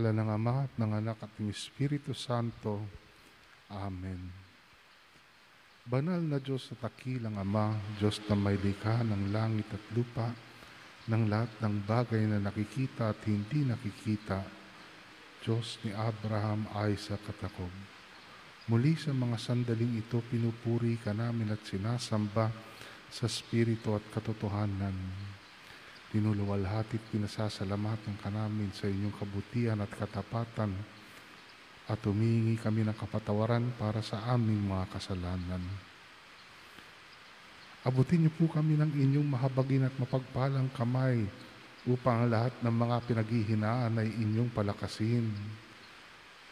ngalan ng Ama at ng Anak at ng Espiritu Santo. Amen. Banal na Diyos at akilang Ama, Diyos na may likha ng langit at lupa, ng lahat ng bagay na nakikita at hindi nakikita, Diyos ni Abraham, Isaac at Jacob. Muli sa mga sandaling ito, pinupuri ka namin at sinasamba sa Espiritu at katotohanan. Tinuluwalhati at pinasasalamatan ka namin sa inyong kabutihan at katapatan at humingi kami ng kapatawaran para sa aming mga kasalanan. Abutin niyo po kami ng inyong mahabagin at mapagpalang kamay upang ang lahat ng mga pinaghihinaan ay inyong palakasin.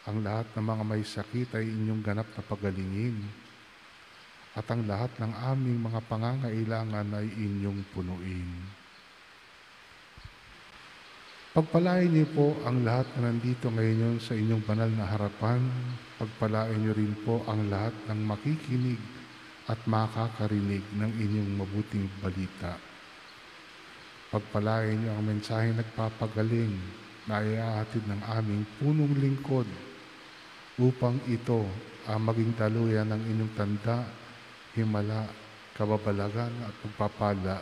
Ang lahat ng mga may sakit ay inyong ganap na pagalingin. At ang lahat ng aming mga pangangailangan ay inyong punuin. Pagpalain niyo po ang lahat na nandito ngayon sa inyong banal na harapan. Pagpalain niyo rin po ang lahat ng makikinig at makakarinig ng inyong mabuting balita. Pagpalain niyo ang mensahe nagpapagaling na iahatid ng aming punong lingkod upang ito ang maging daluyan ng inyong tanda, himala, kababalagan at pagpapala.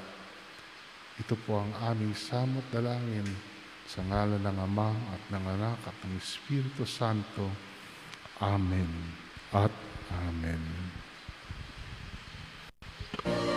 Ito po ang aming samot dalangin sa ngalan ng Ama at ng Anak at ng Espiritu Santo. Amen at Amen. Purihin,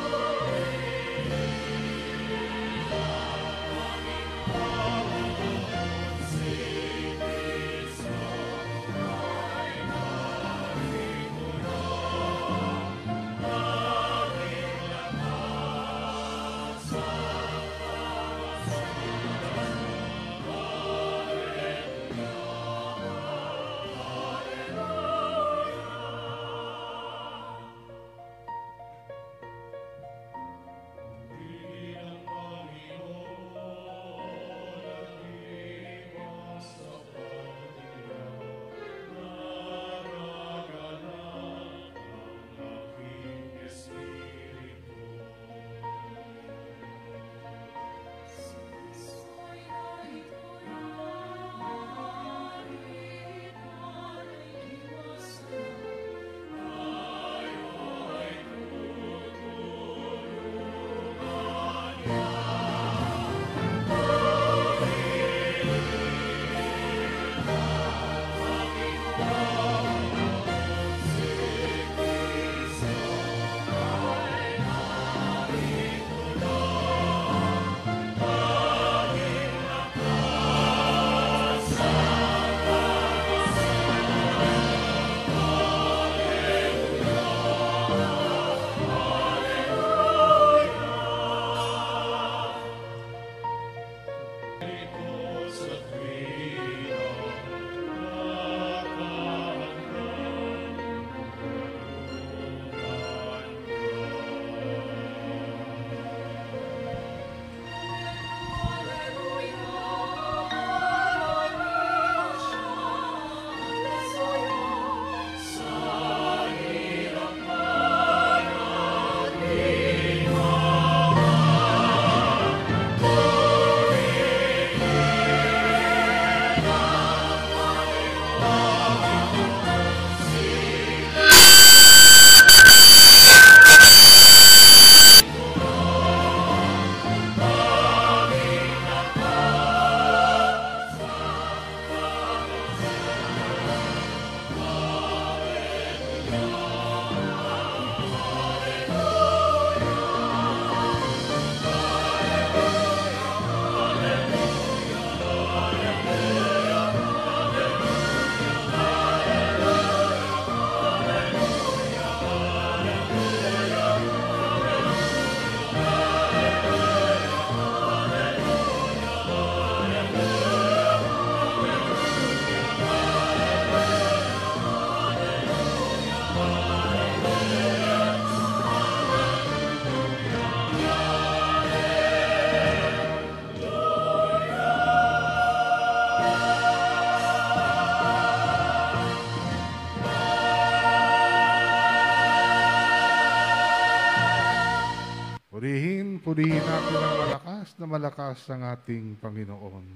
na malakas ng ating Panginoon.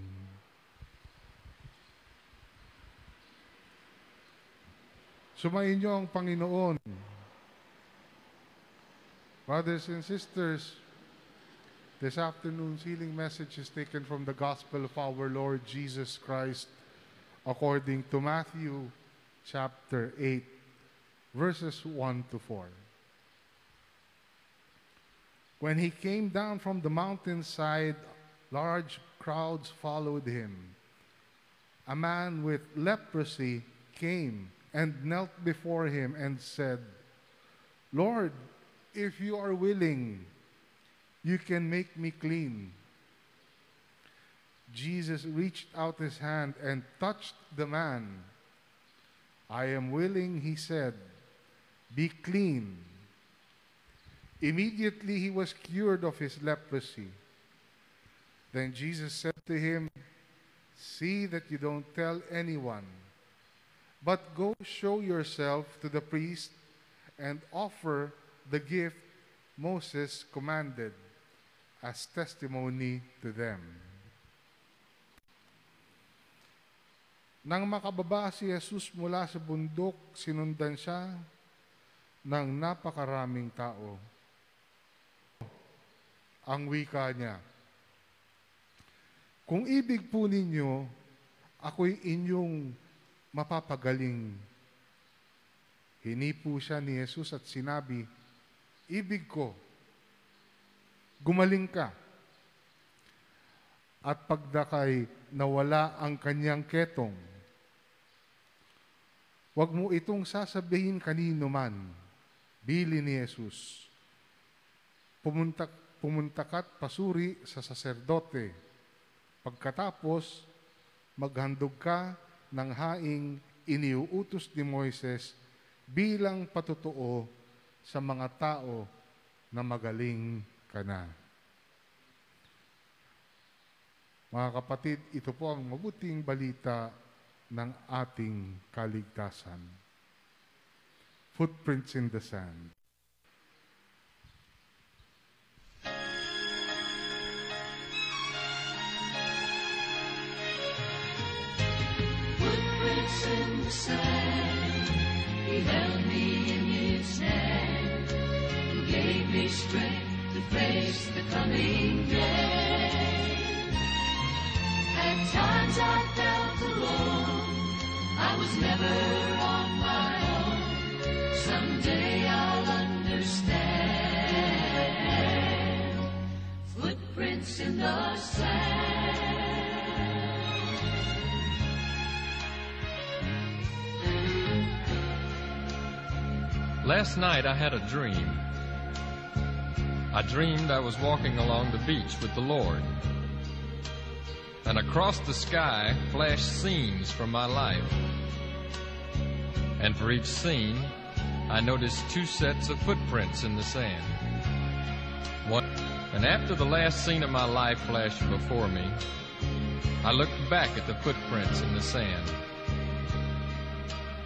Sumayin niyo ang Panginoon. Brothers and sisters, this afternoon's healing message is taken from the Gospel of our Lord Jesus Christ according to Matthew chapter 8, verses 1 to 4. When he came down from the mountainside, large crowds followed him. A man with leprosy came and knelt before him and said, Lord, if you are willing, you can make me clean. Jesus reached out his hand and touched the man. I am willing, he said, be clean. Immediately he was cured of his leprosy. Then Jesus said to him, See that you don't tell anyone, but go show yourself to the priest and offer the gift Moses commanded as testimony to them. Nang makababa si Jesus mula sa bundok, sinundan siya ng napakaraming tao. Ang wika niya, Kung ibig po ninyo, ako'y inyong mapapagaling. Hinipo siya ni Jesus at sinabi, Ibig ko, gumaling ka. At pagdakay nawala ang kanyang ketong, Huwag mo itong sasabihin kanino man, bili ni Jesus. Pumunta, pumunta ka't pasuri sa saserdote. Pagkatapos, maghandog ka ng haing iniuutos ni Moises bilang patutuo sa mga tao na magaling ka na. Mga kapatid, ito po ang mabuting balita ng ating kaligtasan. Footprints in the sand. Last night I had a dream. I dreamed I was walking along the beach with the Lord. And across the sky flashed scenes from my life. And for each scene, I noticed two sets of footprints in the sand. One, and after the last scene of my life flashed before me, I looked back at the footprints in the sand.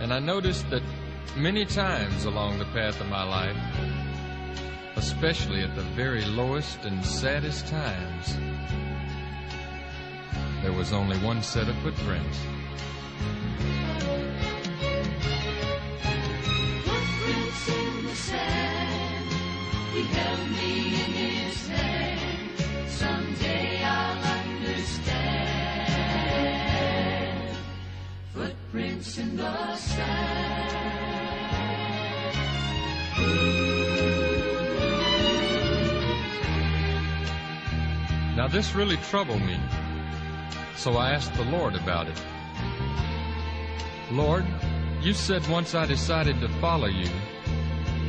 And I noticed that many times along the path of my life, especially at the very lowest and saddest times, there was only one set of footprints. Footprints in the sand. He held me in his hand. Someday I'll understand. Footprints in the sand. Now, this really troubled me, so I asked the Lord about it. Lord, you said once I decided to follow you,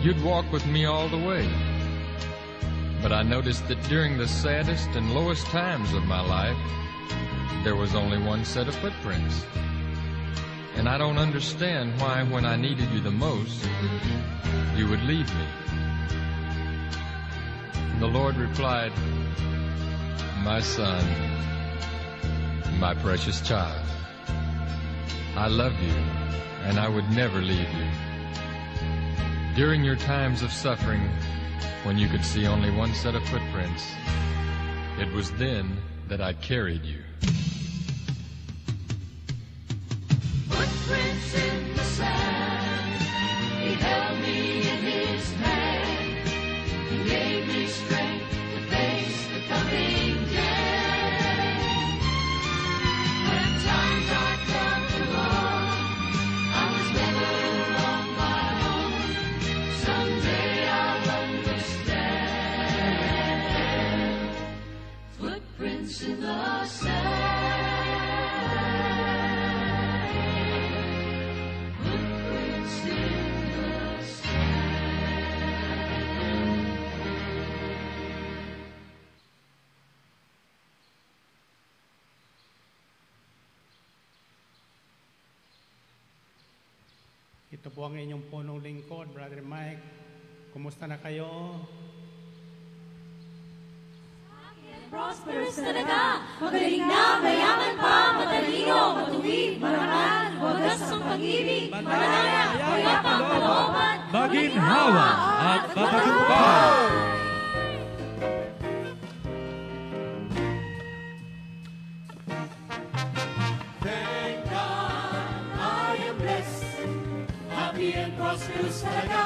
you'd walk with me all the way. But I noticed that during the saddest and lowest times of my life, there was only one set of footprints. And I don't understand why, when I needed you the most, you would leave me. The Lord replied, My son, my precious child, I love you and I would never leave you. During your times of suffering, when you could see only one set of footprints, it was then that I carried you. Footprints ang inyong punong lingkod, Brother Mike. Kumusta na kayo? Prosperous talaga. Magaling na, mayaman pa, matalino, matuwid, marangal, wagas ang pag-ibig, malaya, mayapang kalooban, maginhawa at matagumpay. And prosperous talaga.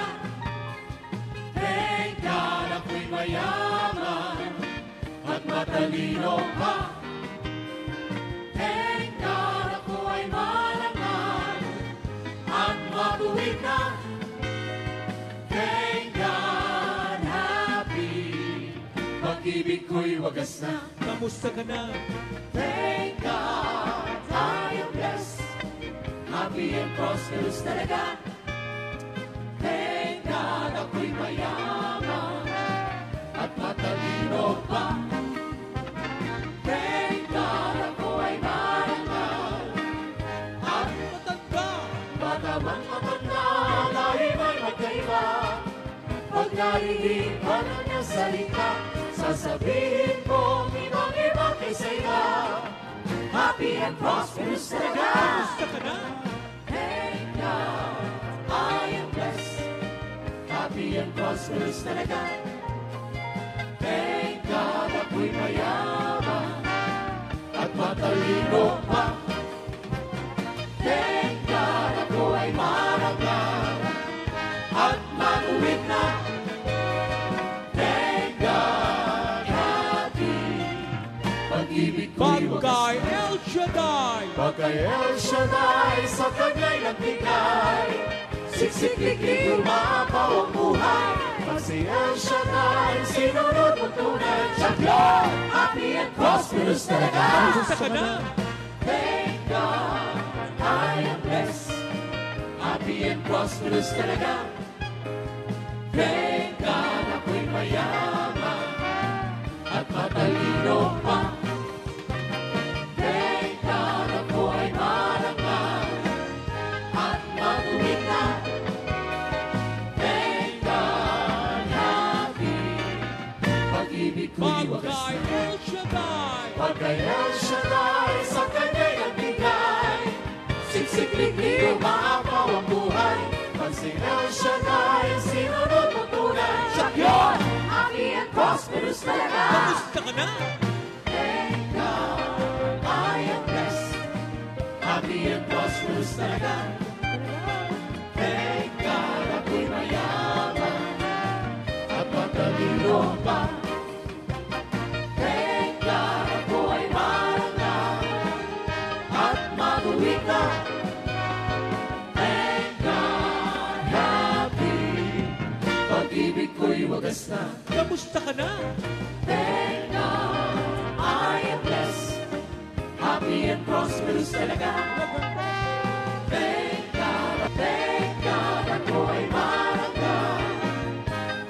Thank God ako'y mayaman at matalino pa. Thank God ako ay marangal at matuwid na. Thank God happy, pag-ibig ko'y wagas na. Kamusta ka na? Thank God I am blessed, happy and prosperous talaga. Narinig ka ng niyang salita, sasabihin ko, ibang-iba kaysa iba. Happy and prosperous talaga. Thank God, I am blessed. Happy and prosperous talaga. Thank God, ako'y mayaman at matalino pa. Thank God, ako ay marangal at matuwid na. Thank God, happy, pag-ibig ko'y wagas Bagay na. El Shaddai! Pagkay El Shaddai sa kanya'y nagbigay Siksik-liklik lumapaw ang buhay si El Shaddai sinunod mo tunay Champion! Happy and prosperous talaga Kamusta ka? Thank God. I am blessed Happy and prosperous talaga Thank God. Ako'y mayaman At matalino Siksik-liklik umaapaw ang buhay. Pag si El Shaddai sinunod mo tunay. Champion! Happy and prosperous talaga Kamusta ka na? Thank God I am blessed. Happy and prosperous talaga Thank God ako'y mayaman. At matalino pa na Kamusta ka na? Thank God I am blessed, happy and prosperous talaga. Thank God, thank God ako ay marangal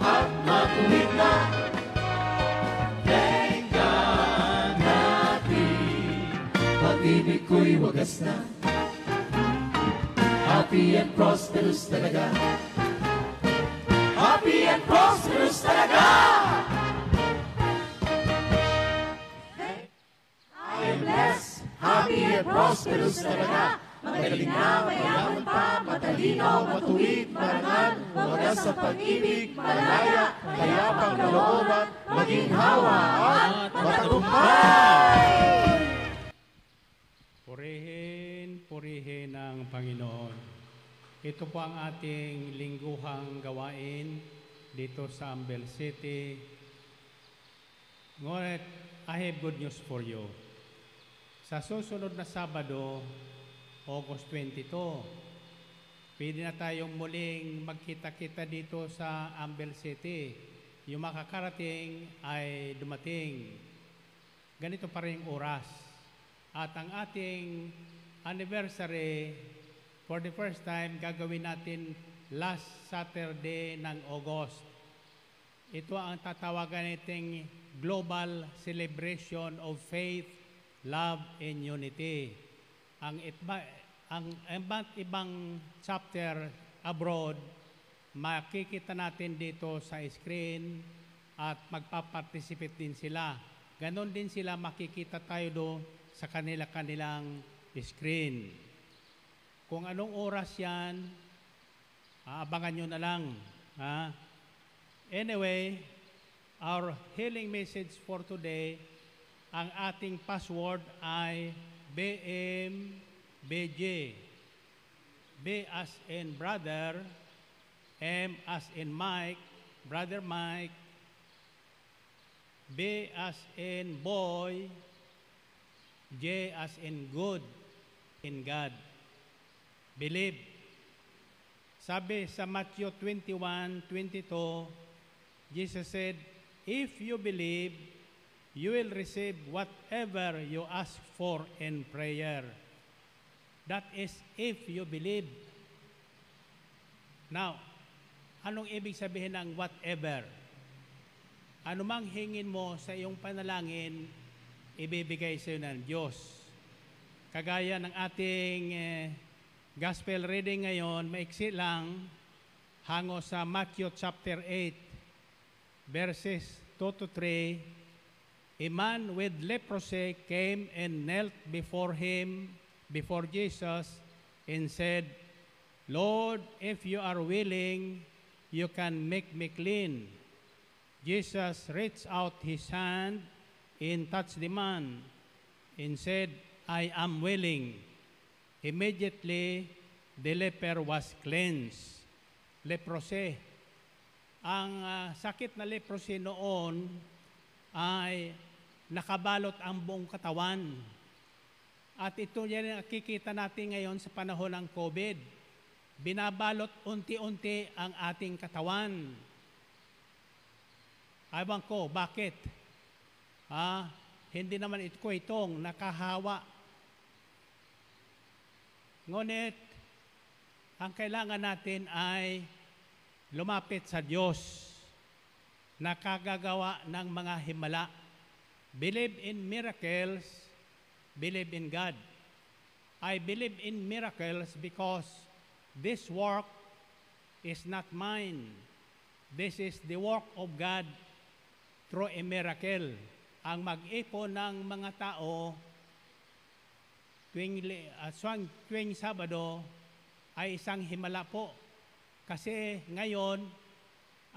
at matuwid na. Thank God happy, pag-ibig ko'y wagas na. Happy and prosperous talaga. Happy and prosperous talaga. Blessed, happy and prosperous talaga. Magaling na, mayaman pa, matalino, matuwid, marangal, wagas sa pag-ibig, malaya, kaya pang kalooban, maging hawa at matagumpay! Purihin, purihin ang Panginoon. Ito po ang ating lingguhang gawain dito sa Ambel City Ngunit, I have good news for you. Sa susunod na Sabado, August 22, pwede na tayong muling magkita-kita dito sa Ambel City. Yung makakarating ay dumating. Ganito pa rin oras. At ang ating anniversary, for the first time, gagawin natin last Saturday ng August. Ito ang tatawagan nating Global Celebration of Faith, Love, and Unity. Ang itba, ang iba't ibang chapter abroad, makikita natin dito sa screen at magpa-participate din sila. Ganon din sila makikita tayo do sa kanila-kanilang screen. Kung anong oras yan, aabangan nyo na lang. Ha? Anyway, our healing message for today, ang ating password ay BMBJ. B as in brother, M as in Mike, brother Mike, B as in boy, J as in good, in God. Believe. Sabi sa Matthew 21, 22, Jesus said, If you believe, you will receive whatever you ask for in prayer. That is if you believe. Now, anong ibig sabihin ng whatever? Ano mang hingin mo sa iyong panalangin, ibibigay sa iyo ng Diyos. Kagaya ng ating eh, gospel reading ngayon, maiksi lang, hango sa Matthew chapter 8, verses 2 to 3, a man with leprosy came and knelt before him, before Jesus, and said, Lord, if you are willing, you can make me clean. Jesus reached out his hand and touched the man and said, I am willing. Immediately, the leper was cleansed. Leprosy. Ang ah, sakit na leprosy noon ay nakabalot ang buong katawan. At ito yan ang nakikita natin ngayon sa panahon ng COVID. Binabalot unti-unti ang ating katawan. Aywan ko, bakit? Ah, hindi naman ito itong nakahawa. Ngunit, ang kailangan natin ay lumapit sa Diyos na kagagawa ng mga himala. Believe in miracles, believe in God. I believe in miracles because this work is not mine. This is the work of God through a miracle. Ang mag-ipon ng mga tao tuwing, uh, tuwing Sabado ay isang himala po. Kasi ngayon,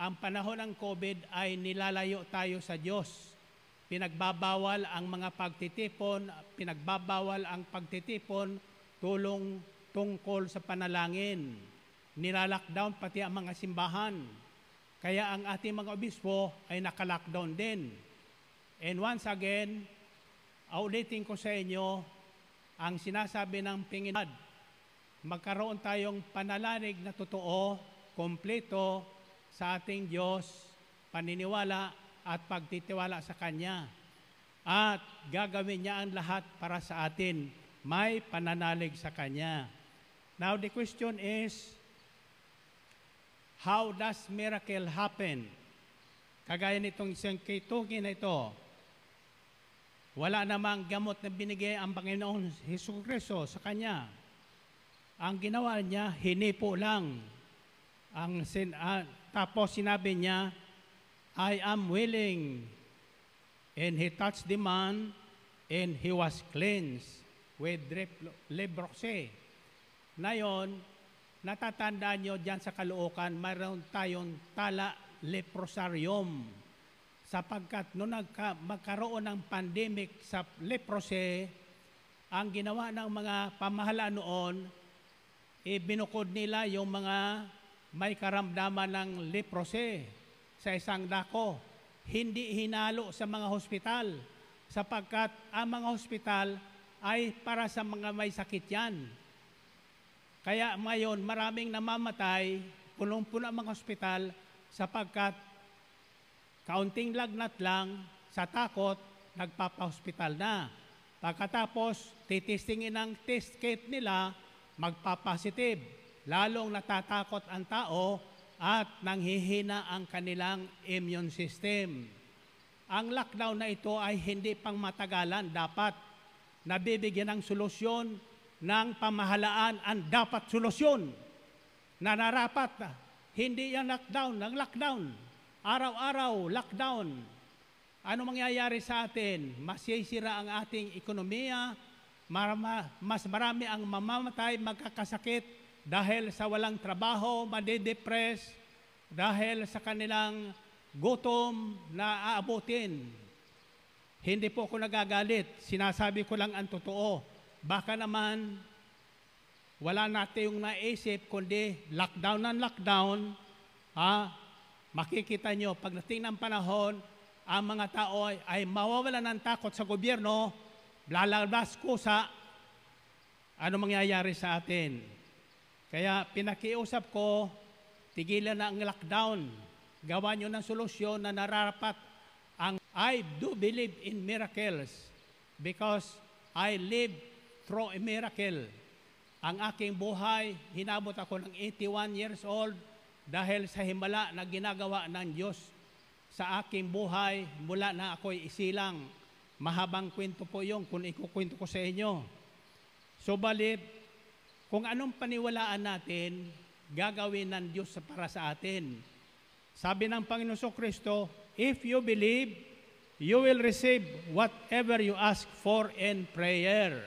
ang panahon ng COVID ay nilalayo tayo sa Diyos. Pinagbabawal ang mga pagtitipon, pinagbabawal ang pagtitipon tulong tungkol sa panalangin. Nilalockdown pati ang mga simbahan. Kaya ang ating mga obispo ay nakalockdown din. And once again, aulitin ko sa inyo ang sinasabi ng Panginoon. Magkaroon tayong panalanig na totoo, kompleto sa ating Diyos, paniniwala at pagtitiwala sa Kanya. At gagawin niya ang lahat para sa atin. May pananalig sa Kanya. Now the question is, how does miracle happen? Kagaya nitong isang kitugin na ito, wala namang gamot na binigay ang Panginoon Hesus Kristo sa Kanya. Ang ginawa niya, hinipo lang. Ang sin, ah, tapos sinabi niya, I am willing. And he touched the man, and he was cleansed with leprosy. Ngayon, natatandaan nyo dyan sa Caloocan, mayroon tayong tala leprosarium. Sapagkat nung nagka, magkaroon ng pandemic sa leprosy, ang ginawa ng mga pamahalaan noon, ibinukod nila yung mga may karamdaman ng leprosy sa isang dako. hindi hinalo sa mga hospital sapagkat ang mga hospital ay para sa mga may sakit yan. Kaya ngayon maraming namamatay, punong-puno ang mga hospital sapagkat kaunting lagnat lang sa takot, nagpapa-hospital na. Pagkatapos, titistingin ang test kit nila, magpapositive. Lalong natatakot ang tao at nanghihina ang kanilang immune system. Ang lockdown na ito ay hindi pang matagalan. Dapat nabibigyan ng solusyon ng pamahalaan ang dapat solusyon na narapat. Hindi yan lockdown, ng lockdown. Araw-araw, lockdown. Ano mangyayari sa atin? Masisira ang ating ekonomiya, marama, mas marami ang mamamatay, magkakasakit dahil sa walang trabaho, madidepress, dahil sa kanilang gutom na aabutin. Hindi po ako nagagalit, sinasabi ko lang ang totoo. Baka naman, wala natin yung naisip, kundi lockdown ng lockdown, ha? Makikita nyo, pagdating ng panahon, ang mga tao ay, ay mawawala ng takot sa gobyerno, lalabas kusa, ano mangyayari sa atin. Kaya pinakiusap ko, tigilan na ang lockdown. Gawa nyo ng solusyon na nararapat ang I do believe in miracles because I live through a miracle. Ang aking buhay, hinabot ako ng 81 years old dahil sa himala na ginagawa ng Diyos sa aking buhay mula na ako'y isilang. Mahabang kwento po yung kung ikukwento ko sa inyo. Subalit, kung anong paniwalaan natin, gagawin ng Diyos para sa atin. Sabi ng Panginoon So Kristo, if you believe, you will receive whatever you ask for in prayer.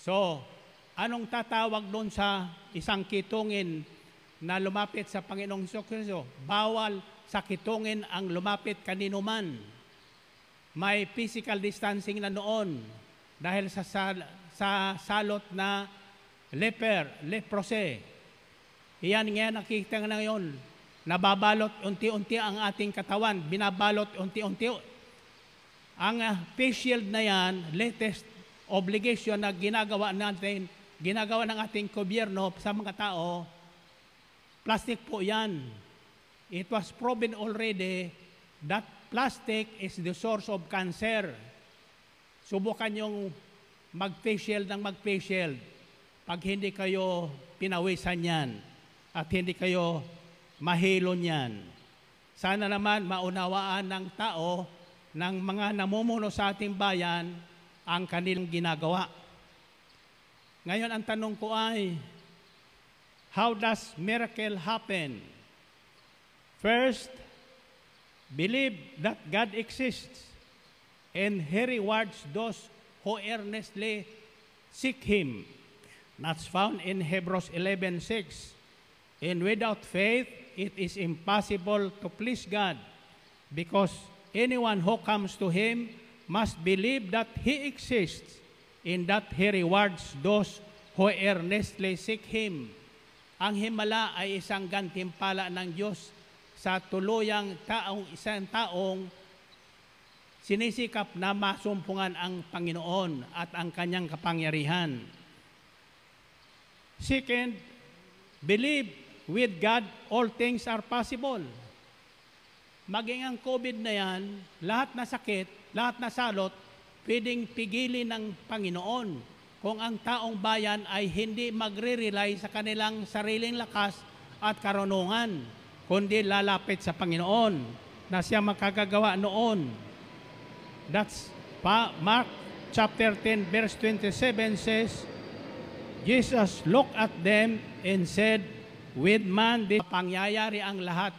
So, anong tatawag doon sa isang kitungin na lumapit sa Panginoong Kristo? Bawal sa kitungin ang lumapit kanino man. May physical distancing na noon dahil sa, sal- sa salot na leper, leprosy. Iyan nga nakikita nga ngayon, nababalot unti-unti ang ating katawan, binabalot unti-unti. Ang uh, face shield na yan, latest obligation na ginagawa natin, ginagawa ng ating gobyerno sa mga tao, plastic po yan. It was proven already that plastic is the source of cancer. Subukan yung mag-face ng mag-face. Pag hindi kayo pinawisan yan at hindi kayo mahilo niyan. Sana naman maunawaan ng tao ng mga namumuno sa ating bayan ang kanilang ginagawa. Ngayon ang tanong ko ay, how does miracle happen? First, believe that God exists and He rewards those who earnestly seek Him. That's found in Hebrews 11:6. And without faith, it is impossible to please God because anyone who comes to Him must believe that He exists and that He rewards those who earnestly seek Him. Ang himala ay isang gantimpala ng Diyos sa tuluyang taong isang taong sinisikap na masumpungan ang Panginoon at ang kanyang kapangyarihan. Second, believe with God all things are possible. Maging ang COVID na yan, lahat na sakit, lahat na salot, pwedeng pigilin ng Panginoon kung ang taong bayan ay hindi magre-rely sa kanilang sariling lakas at karunungan, kundi lalapit sa Panginoon na siya makagagawa noon. That's pa Mark chapter 10 verse 27 says, Jesus looked at them and said, with man, di pangyayari ang lahat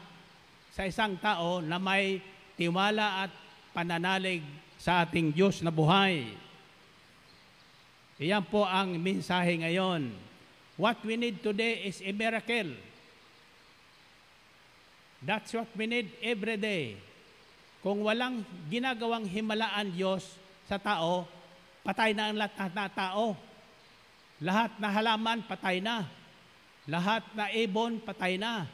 sa isang tao na may tiwala at pananalig sa ating Diyos na buhay. Iyan po ang mensahe ngayon. What we need today is a miracle. That's what we need every day. Kung walang ginagawang himalaan Diyos sa tao, patay na ang lahat na tao. Lahat na halaman, patay na. Lahat na ibon, patay na.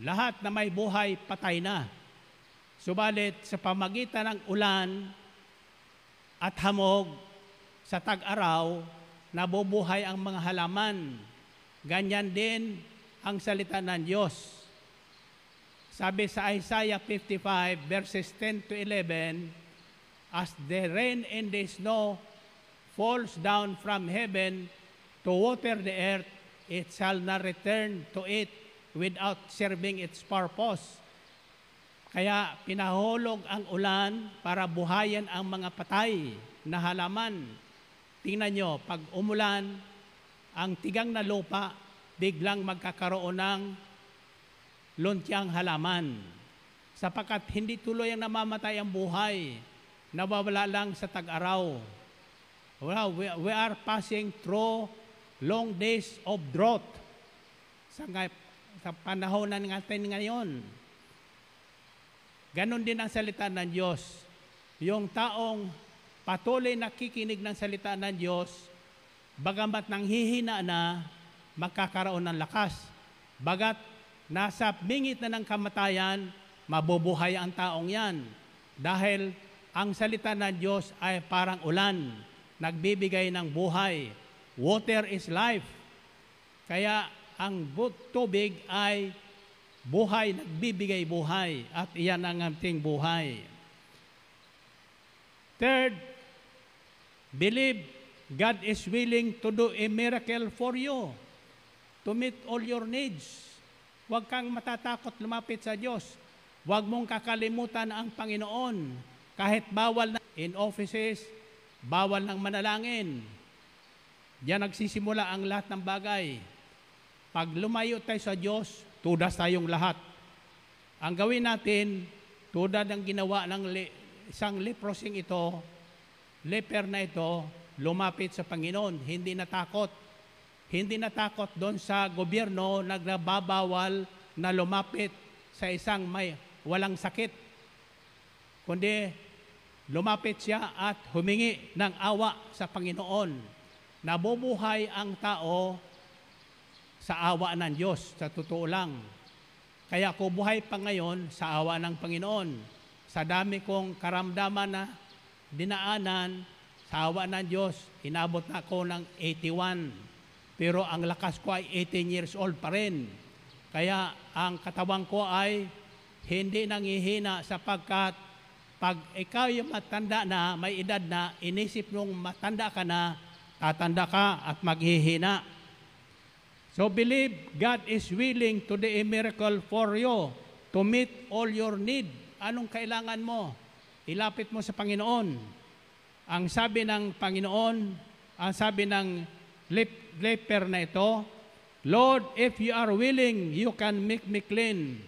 Lahat na may buhay, patay na. Subalit sa pamagitan ng ulan at hamog sa tag-araw, nabubuhay ang mga halaman. Ganyan din ang salita ng Diyos. Sabi sa Isaiah 55 verses 10 to 11, As the rain and the snow falls down from heaven to water the earth, it shall not return to it without serving its purpose. Kaya pinahulog ang ulan para buhayan ang mga patay na halaman. Tingnan nyo, pag umulan, ang tigang na lupa, biglang magkakaroon ng luntiang halaman. Sapagkat hindi tuloy ang namamatay ang buhay, nawawala lang sa tag-araw. Well, we, we are passing through long days of drought sa, sa panahon na natin ngayon. Ganon din ang salita ng Diyos. Yung taong patuloy nakikinig ng salita ng Diyos, bagamat nang hihina na, magkakaroon ng lakas. Bagat nasa bingit na ng kamatayan, mabubuhay ang taong yan. Dahil ang salita ng Diyos ay parang ulan, nagbibigay ng buhay. Water is life. Kaya ang tubig ay buhay, nagbibigay buhay. At iyan ang ating buhay. Third, believe God is willing to do a miracle for you to meet all your needs. Huwag kang matatakot lumapit sa Diyos. Huwag mong kakalimutan ang Panginoon. Kahit bawal na in offices, bawal ng manalangin. Diyan nagsisimula ang lahat ng bagay. Pag lumayo tayo sa Diyos, tudas tayong lahat. Ang gawin natin, tulad ng ginawa ng le- isang leprosing ito, leper na ito, lumapit sa Panginoon, hindi natakot. Hindi natakot doon sa gobyerno nagbabawal na lumapit sa isang may walang sakit. Kundi lumapit siya at humingi ng awa sa Panginoon. Nabubuhay ang tao sa awa ng Diyos, sa totoo lang. Kaya ako buhay pa ngayon sa awa ng Panginoon. Sa dami kong karamdaman na dinaanan, sa ng Diyos, inabot na ako ng 81. Pero ang lakas ko ay 18 years old pa rin. Kaya ang katawan ko ay hindi nangihina sapagkat pag ikaw yung matanda na, may edad na, inisip mong matanda ka na, tatanda ka at maghihina. So believe God is willing to do a miracle for you to meet all your need. Anong kailangan mo? Ilapit mo sa Panginoon. Ang sabi ng Panginoon, ang sabi ng lep- leper na ito, Lord, if you are willing, you can make me clean.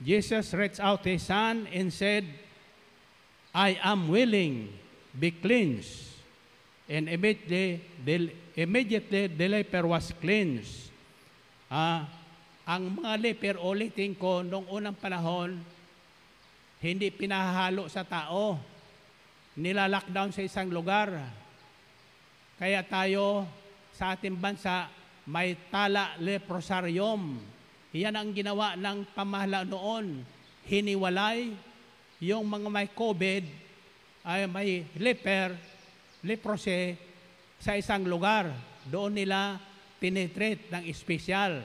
Jesus reached out his hand and said, I am willing, be cleansed. And immediately, the, immediately the leper was cleansed. Ah, ang mga leper, ulitin ko, noong unang panahon, hindi pinahalo sa tao. Nilalockdown sa isang lugar. Kaya tayo, sa ating bansa, may tala leprosarium. Yan ang ginawa ng pamahala noon. Hiniwalay yung mga may COVID, ay may leper, leprosy sa isang lugar. Doon nila tinitreat ng espesyal.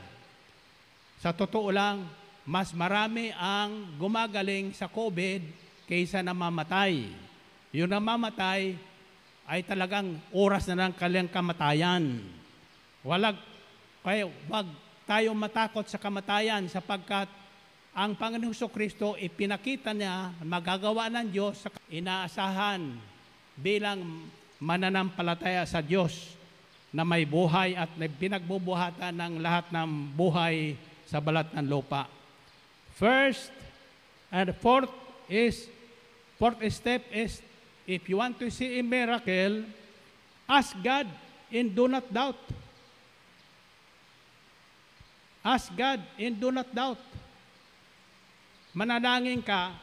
Sa totoo lang, mas marami ang gumagaling sa COVID kaysa namamatay. Yung namamatay ay talagang oras na ng kanilang kamatayan. Walag, kaya wag tayo matakot sa kamatayan sapagkat ang Panginoong Hesus Kristo ipinakita niya magagawa ng Diyos sa inaasahan bilang mananampalataya sa Diyos na may buhay at na pinagbubuhatan ng lahat ng buhay sa balat ng lupa. First and fourth is fourth step is if you want to see a miracle, ask God and do not doubt. Ask God and do not doubt. Manalangin ka,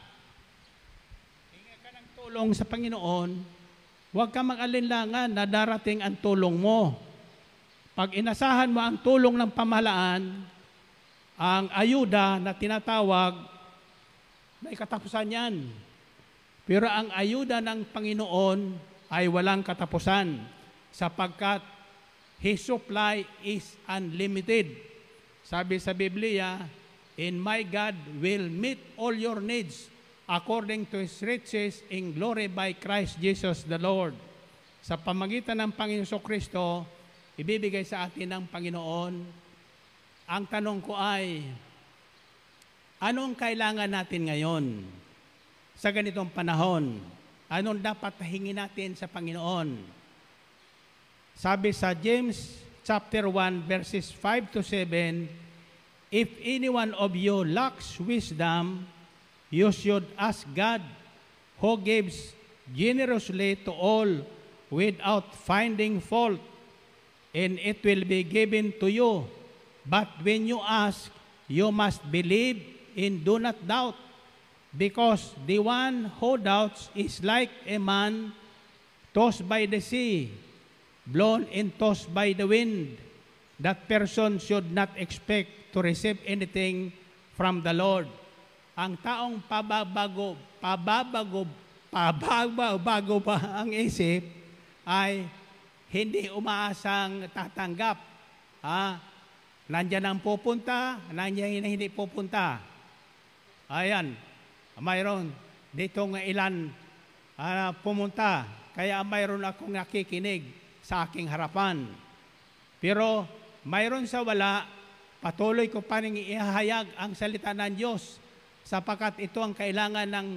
hinga ka ng tulong sa Panginoon, huwag ka mag-alinlangan na darating ang tulong mo. Pag inasahan mo ang tulong ng pamahalaan, ang ayuda na tinatawag may katapusan yan. Pero ang ayuda ng Panginoon ay walang katapusan sapagkat His supply is unlimited. Sabi sa Biblia, And my God will meet all your needs according to His riches in glory by Christ Jesus the Lord. Sa pamagitan ng Panginoon Kristo, ibibigay sa atin ng Panginoon. Ang tanong ko ay, anong kailangan natin ngayon sa ganitong panahon? Anong dapat hingin natin sa Panginoon? Sabi sa James chapter 1 verses 5 to 7, If any one of you lacks wisdom, you should ask God, who gives generously to all without finding fault, and it will be given to you. But when you ask, you must believe and do not doubt, because the one who doubts is like a man tossed by the sea, blown and tossed by the wind. That person should not expect to receive anything from the Lord. Ang taong pababago, pababago, pababago pa ang isip ay hindi umaasang tatanggap. Ha? Nandiyan ang pupunta, nandiyan hindi pupunta. Ayan, mayroon dito nga ilan ah, pumunta, kaya mayroon akong nakikinig sa aking harapan. Pero mayroon sa wala, patuloy ko pa rin ihahayag ang salita ng Diyos sapagkat ito ang kailangan ng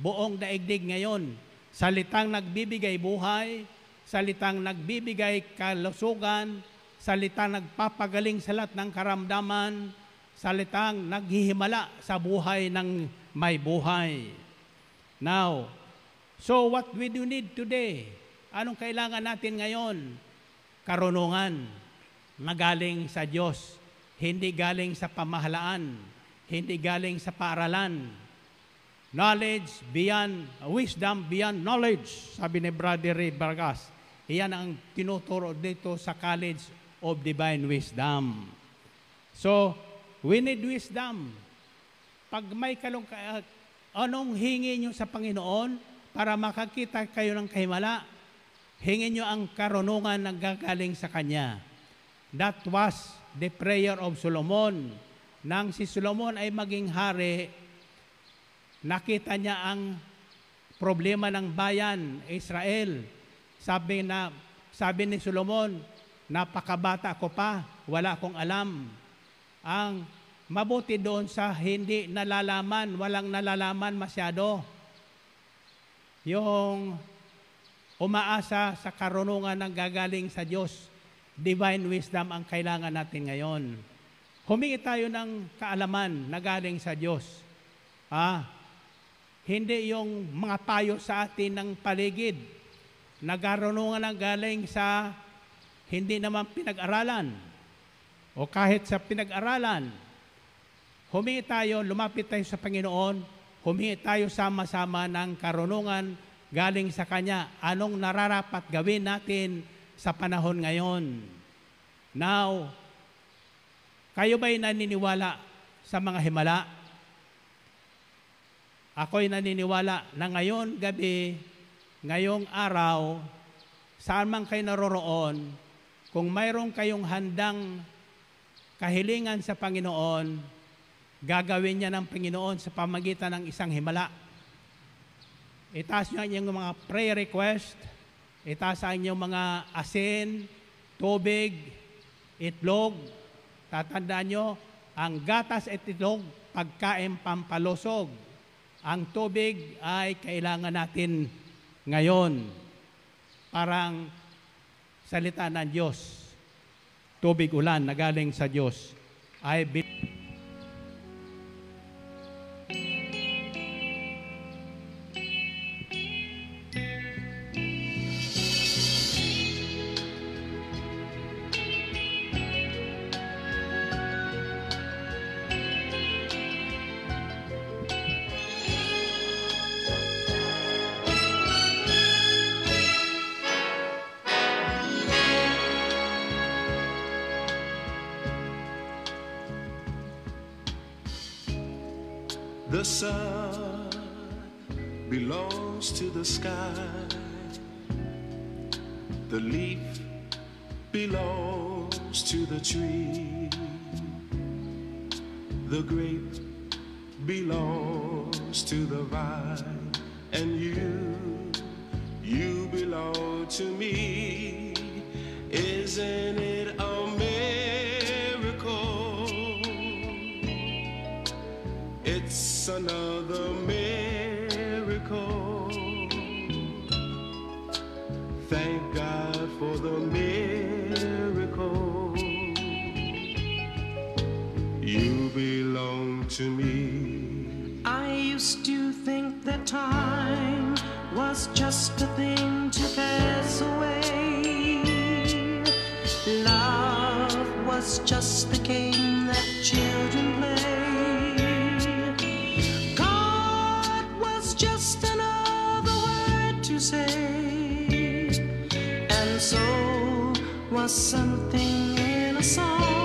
buong daigdig ngayon. Salitang nagbibigay buhay, salitang nagbibigay kalusugan, salitang nagpapagaling sa lahat ng karamdaman, salitang naghihimala sa buhay ng may buhay. Now, so what we do need today? Anong kailangan natin ngayon? Karunungan na galing sa Diyos, hindi galing sa pamahalaan, hindi galing sa paaralan. Knowledge beyond, wisdom beyond knowledge, sabi ni Brother Ray Vargas. Iyan ang tinuturo dito sa College of Divine Wisdom. So, we need wisdom. Pag may kalong, uh, anong hingi nyo sa Panginoon para makakita kayo ng kahimala? Hingin nyo ang karunungan na gagaling sa Kanya. That was the prayer of Solomon. Nang si Solomon ay maging hari, nakita niya ang problema ng bayan, Israel. Sabi na sabi ni Solomon, napakabata ko pa, wala akong alam. Ang mabuti doon sa hindi nalalaman, walang nalalaman masyado. Yung umaasa sa karunungan ng gagaling sa Diyos, divine wisdom ang kailangan natin ngayon. Humingi tayo ng kaalaman na galing sa Diyos. Ah, hindi yung mga payo sa atin ng paligid. Nagarunungan ang galing sa hindi naman pinag-aralan o kahit sa pinag-aralan. Humingi tayo, lumapit tayo sa Panginoon, humingi tayo sama-sama ng karunungan galing sa Kanya. Anong nararapat gawin natin sa panahon ngayon? Now, kayo ba'y naniniwala sa mga himala? Ako'y naniniwala na ngayon gabi, ngayong araw, saan man kayo naroroon, kung mayroon kayong handang kahilingan sa Panginoon, gagawin niya ng Panginoon sa pamagitan ng isang himala. Itaas niyo ang inyong mga prayer request, itaas ang inyong mga asin, tubig, itlog. Tatandaan nyo, ang gatas at itlog, pagkain pampalusog. Ang tubig ay kailangan natin ngayon. Parang salita ng Diyos. Tubig ulan na galing sa Diyos. I believe something in a song.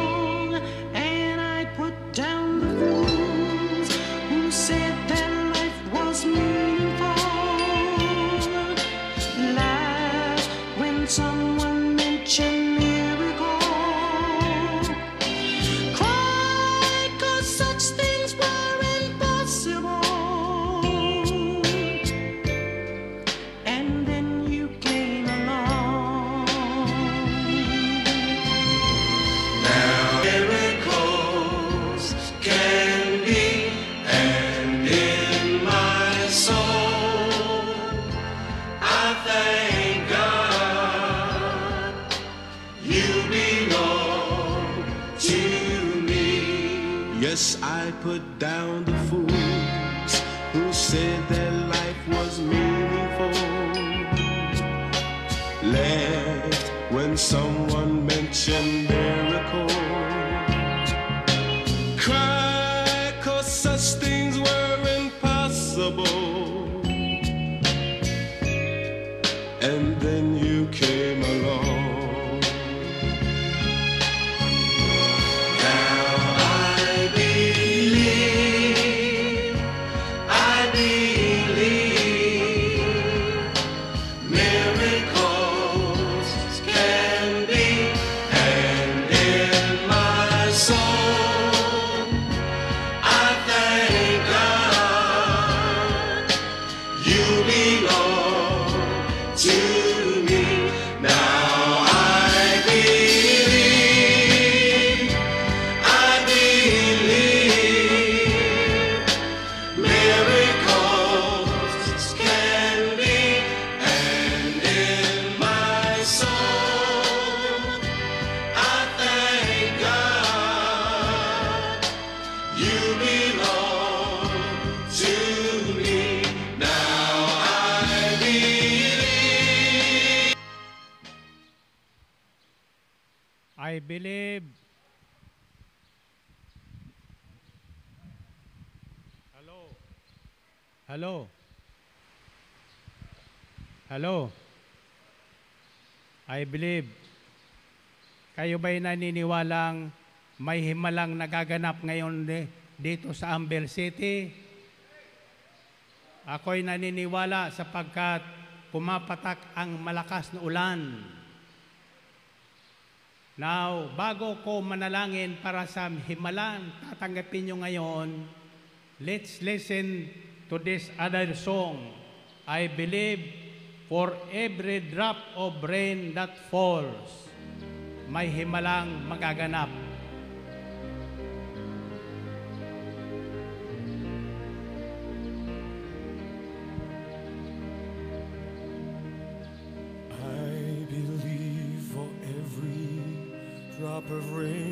Hello? Hello? I believe. Kayo ba'y naniniwalang may himalang nagaganap ngayon dito sa Amber City? Ako'y naniniwala sapagkat pumapatak ang malakas na ulan. Now, bago ko manalangin para sa himalan, tatanggapin nyo ngayon, let's listen to this other song, I believe for every drop of rain that falls, may himalang magaganap. I believe for every drop of rain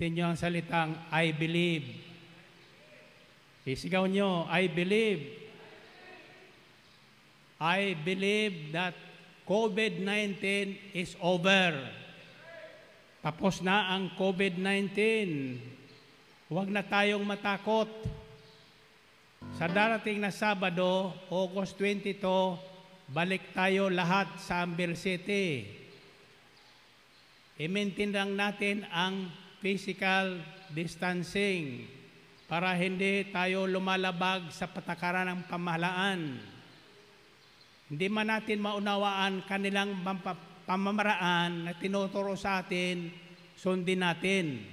Ulitin niyo ang salitang I believe. Isigaw niyo, I believe. I believe that COVID-19 is over. Tapos na ang COVID-19. Huwag na tayong matakot. Sa darating na Sabado, August 22, balik tayo lahat sa Amber City. I-maintain lang natin ang physical distancing para hindi tayo lumalabag sa patakaran ng pamahalaan. Hindi man natin maunawaan kanilang pamamaraan na tinuturo sa atin, sundin natin.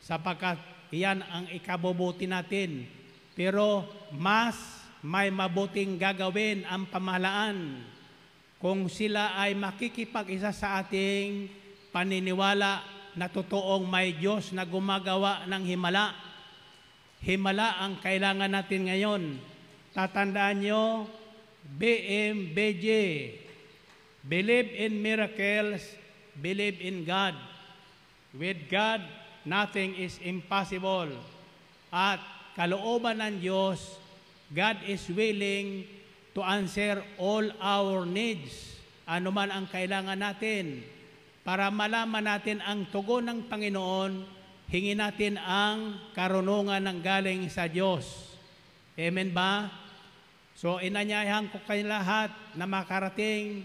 Sapagkat iyan ang ikabubuti natin. Pero mas may mabuting gagawin ang pamahalaan kung sila ay makikipag-isa sa ating paniniwala na totoong may Diyos na gumagawa ng himala. Himala ang kailangan natin ngayon. Tatandaan nyo, BMBJ, believe in miracles, believe in God. With God, nothing is impossible. At kalooban ng Diyos, God is willing to answer all our needs. Ano man ang kailangan natin. Para malaman natin ang tugon ng Panginoon, hingi natin ang karunungan ng galing sa Diyos. Amen ba? So inanyayahan ko kayo lahat na makarating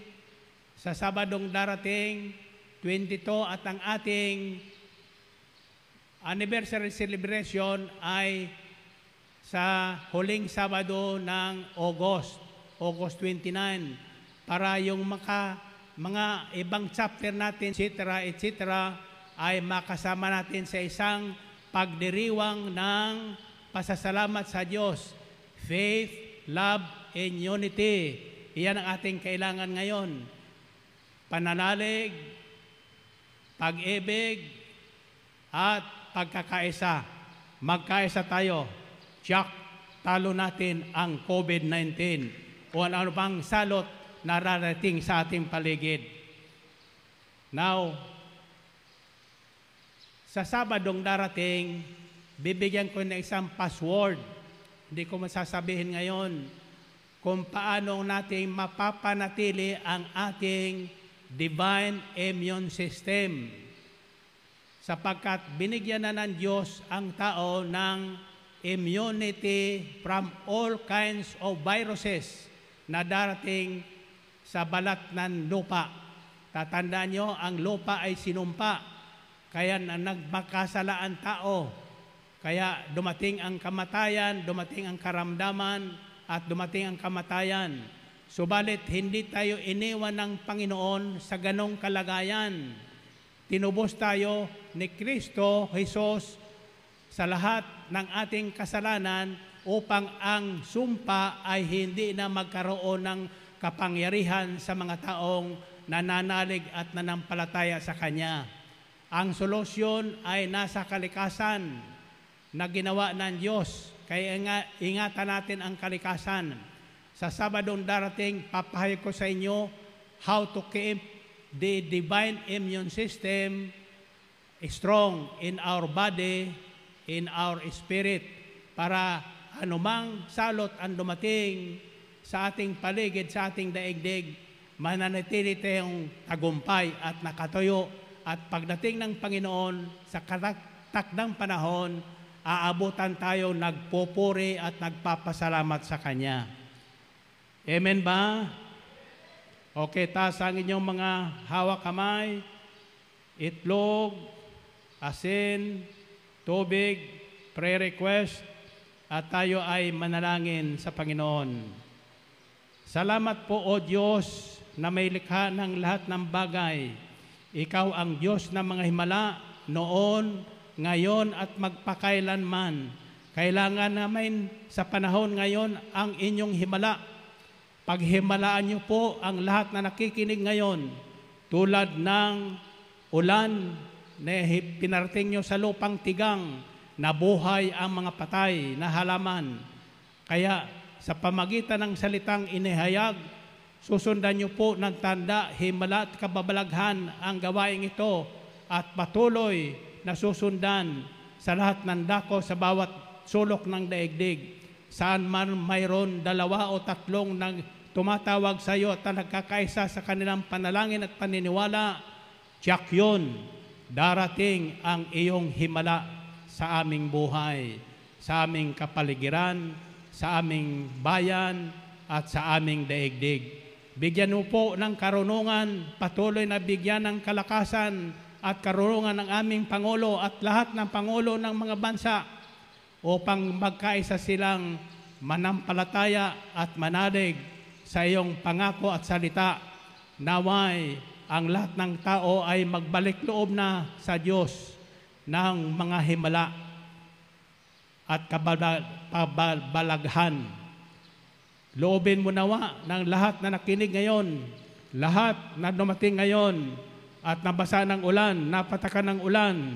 sa Sabadong darating, 22 at ang ating anniversary celebration ay sa huling Sabado ng August, August 29, para yung maka, mga ibang chapter natin, etc., etc., ay makasama natin sa isang pagdiriwang ng pasasalamat sa Diyos. Faith, love, and unity. Iyan ang ating kailangan ngayon. Pananalig, pag-ibig, at pagkakaisa. Magkaisa tayo. Tiyak, talo natin ang COVID-19 o ano pang salot na rarating sa ating paligid. Now, sa Sabadong darating, bibigyan ko ng isang password. Hindi ko masasabihin ngayon kung paano natin mapapanatili ang ating divine immune system. Sapagkat binigyan na ng Diyos ang tao ng immunity from all kinds of viruses na darating sa balat ng lupa. Tatandaan nyo, ang lupa ay sinumpa. Kaya na nagmakasala ang tao. Kaya dumating ang kamatayan, dumating ang karamdaman, at dumating ang kamatayan. Subalit hindi tayo iniwan ng Panginoon sa ganong kalagayan. Tinubos tayo ni Kristo Jesus sa lahat ng ating kasalanan upang ang sumpa ay hindi na magkaroon ng kapangyarihan sa mga taong nananalig at nanampalataya sa Kanya. Ang solusyon ay nasa kalikasan na ginawa ng Diyos. Kaya inga, ingatan natin ang kalikasan. Sa Sabadong darating, papahayag ko sa inyo how to keep the divine immune system strong in our body, in our spirit, para anumang salot ang dumating sa ating paligid, sa ating daigdig, mananatili tayong tagumpay at nakatuyo at pagdating ng Panginoon sa katakdang panahon, aabutan tayo nagpupuri at nagpapasalamat sa Kanya. Amen ba? Okay, taas ang inyong mga hawak kamay, itlog, asin, tubig, prayer request, at tayo ay manalangin sa Panginoon. Salamat po o Diyos na may likha ng lahat ng bagay. Ikaw ang Diyos ng mga himala noon, ngayon at magpakailanman. Kailangan namin sa panahon ngayon ang inyong himala. Paghimalaan niyo po ang lahat na nakikinig ngayon tulad ng ulan na pinarating niyo sa lupang tigang, nabuhay ang mga patay na halaman. Kaya sa pamagitan ng salitang inihayag, susundan niyo po ng tanda, himala at kababalaghan ang gawaing ito at patuloy na susundan sa lahat ng dako sa bawat sulok ng daigdig. Saan man mayroon dalawa o tatlong nang tumatawag sa iyo at nagkakaisa sa kanilang panalangin at paniniwala, tiyak yun, darating ang iyong himala sa aming buhay, sa aming kapaligiran, sa aming bayan at sa aming daigdig. Bigyan mo po ng karunungan, patuloy na bigyan ng kalakasan at karunungan ng aming Pangulo at lahat ng Pangulo ng mga bansa upang magkaisa silang manampalataya at manalig sa iyong pangako at salita. Naway ang lahat ng tao ay magbalik loob na sa Diyos ng mga himala at kabala- kabalaghan. Loobin mo nawa ng lahat na nakinig ngayon, lahat na dumating ngayon at nabasa ng ulan, napatakan ng ulan,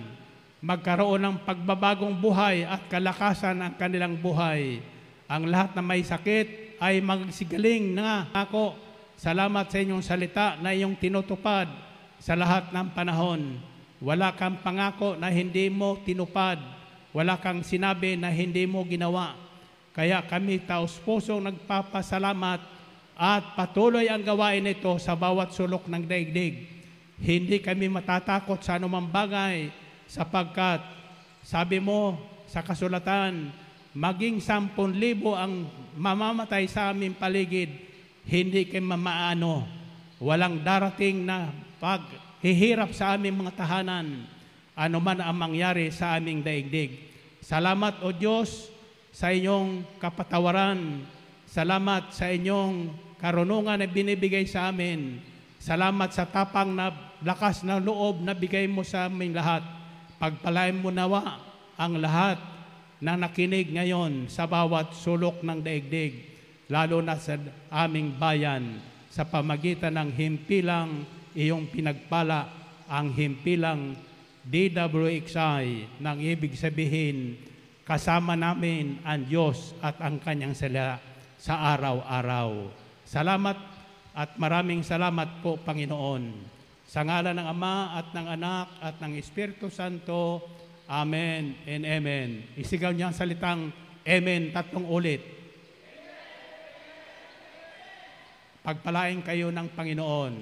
magkaroon ng pagbabagong buhay at kalakasan ang kanilang buhay. Ang lahat na may sakit ay magsigaling na ako. Salamat sa inyong salita na iyong tinutupad sa lahat ng panahon. Wala kang pangako na hindi mo tinupad. Wala kang sinabi na hindi mo ginawa. Kaya kami taos pusong nagpapasalamat at patuloy ang gawain ito sa bawat sulok ng daigdig. Hindi kami matatakot sa anumang bagay sapagkat sabi mo sa kasulatan, maging sampun libo ang mamamatay sa aming paligid, hindi kayo mamaano. Walang darating na paghihirap sa aming mga tahanan, ano man ang mangyari sa aming daigdig. Salamat o Diyos sa inyong kapatawaran. Salamat sa inyong karunungan na binibigay sa amin. Salamat sa tapang na lakas na loob na bigay mo sa aming lahat. Pagpalain mo nawa ang lahat na nakinig ngayon sa bawat sulok ng daigdig, lalo na sa aming bayan, sa pamagitan ng himpilang iyong pinagpala, ang himpilang DWXI, nang ibig sabihin, kasama namin ang Diyos at ang kanyang sala sa araw-araw. Salamat at maraming salamat po, Panginoon. Sa ngalan ng Ama at ng Anak at ng Espiritu Santo, Amen and Amen. Isigaw niya ang salitang Amen tatlong ulit. Pagpalain kayo ng Panginoon.